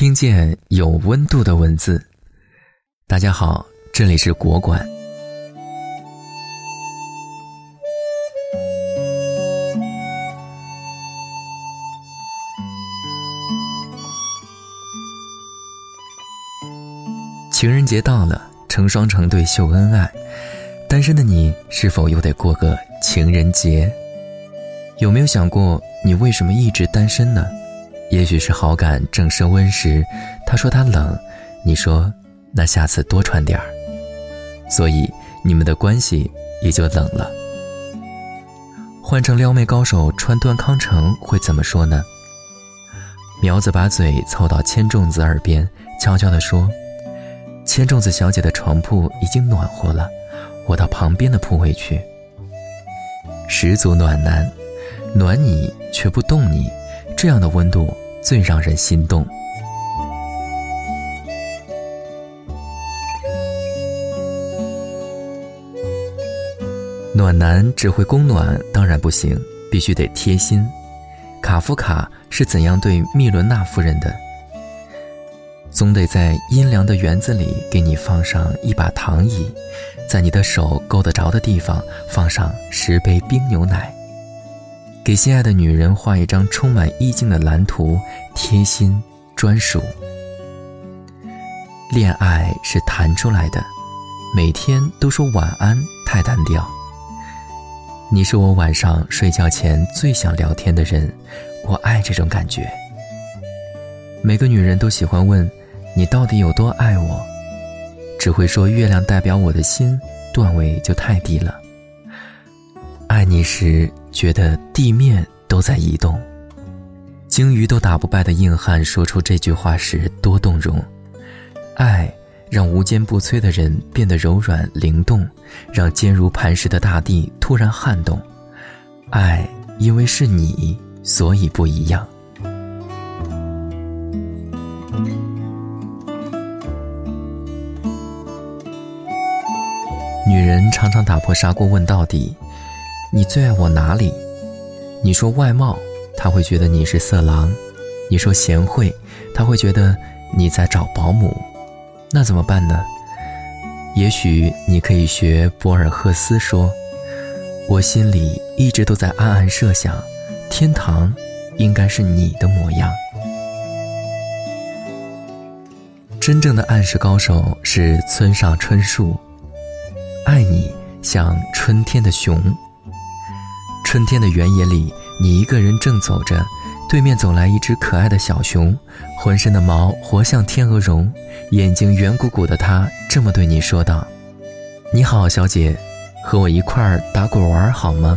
听见有温度的文字。大家好，这里是国馆。情人节到了，成双成对秀恩爱。单身的你，是否又得过个情人节？有没有想过，你为什么一直单身呢？也许是好感正升温时，他说他冷，你说那下次多穿点儿，所以你们的关系也就冷了。换成撩妹高手川端康成会怎么说呢？苗子把嘴凑到千重子耳边，悄悄地说：“千重子小姐的床铺已经暖和了，我到旁边的铺位去。”十足暖男，暖你却不动你。这样的温度最让人心动。暖男只会供暖当然不行，必须得贴心。卡夫卡是怎样对密伦娜夫人的？总得在阴凉的园子里给你放上一把躺椅，在你的手够得着的地方放上十杯冰牛奶。给心爱的女人画一张充满意境的蓝图，贴心专属。恋爱是谈出来的，每天都说晚安太单调。你是我晚上睡觉前最想聊天的人，我爱这种感觉。每个女人都喜欢问，你到底有多爱我？只会说月亮代表我的心，段位就太低了。爱你时。觉得地面都在移动，鲸鱼都打不败的硬汉说出这句话时多动容。爱让无坚不摧的人变得柔软灵动，让坚如磐石的大地突然撼动。爱因为是你，所以不一样。女人常常打破砂锅问到底。你最爱我哪里？你说外貌，他会觉得你是色狼；你说贤惠，他会觉得你在找保姆。那怎么办呢？也许你可以学博尔赫斯说：“我心里一直都在暗暗设想，天堂应该是你的模样。”真正的暗示高手是村上春树，爱你像春天的熊。春天的原野里，你一个人正走着，对面走来一只可爱的小熊，浑身的毛活像天鹅绒，眼睛圆鼓鼓的。它这么对你说道：“你好，小姐，和我一块儿打滚玩好吗？”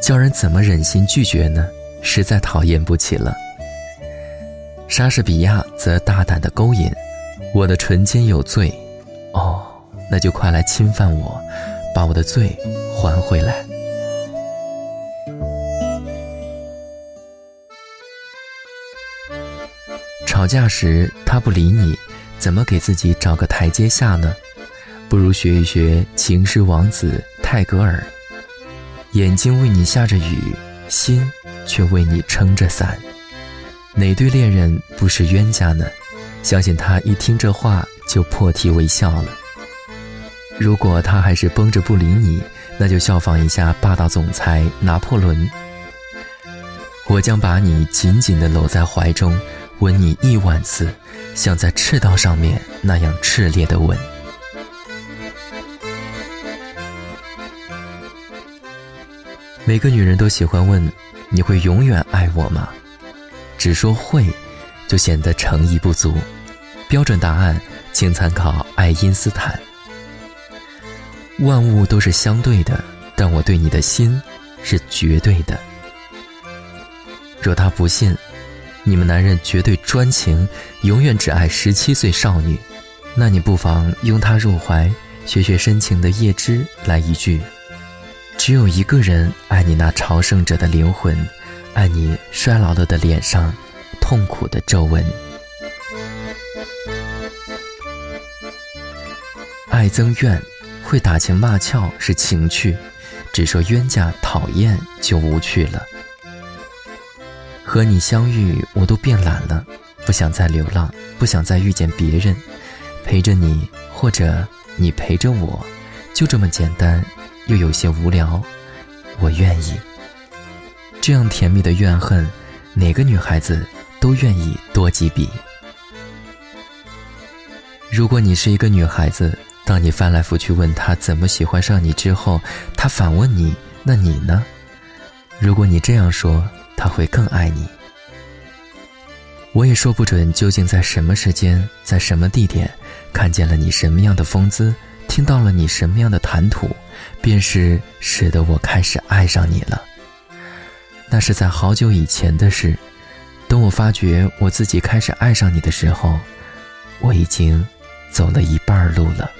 叫人怎么忍心拒绝呢？实在讨厌不起了。莎士比亚则大胆的勾引：“我的唇间有罪，哦，那就快来侵犯我，把我的罪还回来。”吵架时他不理你，怎么给自己找个台阶下呢？不如学一学情诗王子泰戈尔。眼睛为你下着雨，心却为你撑着伞。哪对恋人不是冤家呢？相信他一听这话就破涕为笑了。如果他还是绷着不理你，那就效仿一下霸道总裁拿破仑。我将把你紧紧地搂在怀中。吻你亿万次，像在赤道上面那样炽烈的吻。每个女人都喜欢问：“你会永远爱我吗？”只说会，就显得诚意不足。标准答案，请参考爱因斯坦。万物都是相对的，但我对你的心是绝对的。若他不信。你们男人绝对专情，永远只爱十七岁少女，那你不妨拥她入怀，学学深情的叶芝来一句：只有一个人爱你那朝圣者的灵魂，爱你衰老了的脸上痛苦的皱纹。爱憎怨，会打情骂俏是情趣，只说冤家讨厌就无趣了。和你相遇，我都变懒了，不想再流浪，不想再遇见别人，陪着你，或者你陪着我，就这么简单，又有些无聊。我愿意。这样甜蜜的怨恨，哪个女孩子都愿意多几笔。如果你是一个女孩子，当你翻来覆去问他怎么喜欢上你之后，他反问你：“那你呢？”如果你这样说，他会更爱你。我也说不准究竟在什么时间，在什么地点，看见了你什么样的风姿，听到了你什么样的谈吐，便是使得我开始爱上你了。那是在好久以前的事，等我发觉我自己开始爱上你的时候，我已经走了一半路了。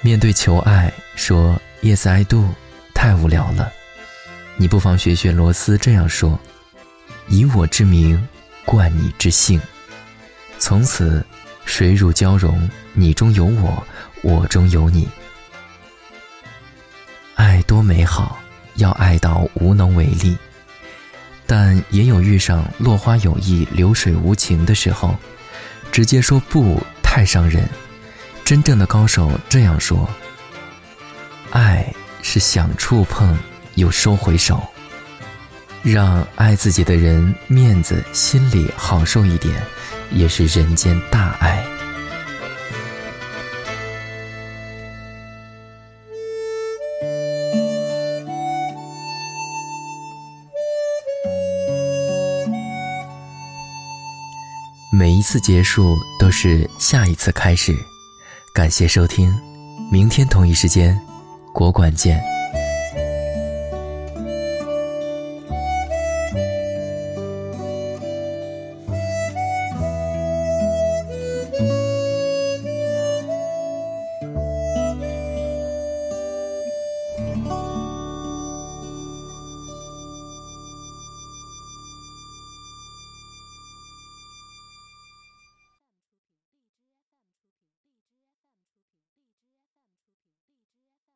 面对求爱，说 “Yes I do”，太无聊了。你不妨学学罗斯这样说：“以我之名，冠你之姓，从此水乳交融，你中有我，我中有你。爱多美好。”要爱到无能为力，但也有遇上落花有意、流水无情的时候，直接说不太伤人。真正的高手这样说：爱是想触碰又收回手，让爱自己的人面子心里好受一点，也是人间大爱。每一次结束都是下一次开始，感谢收听，明天同一时间，国馆见。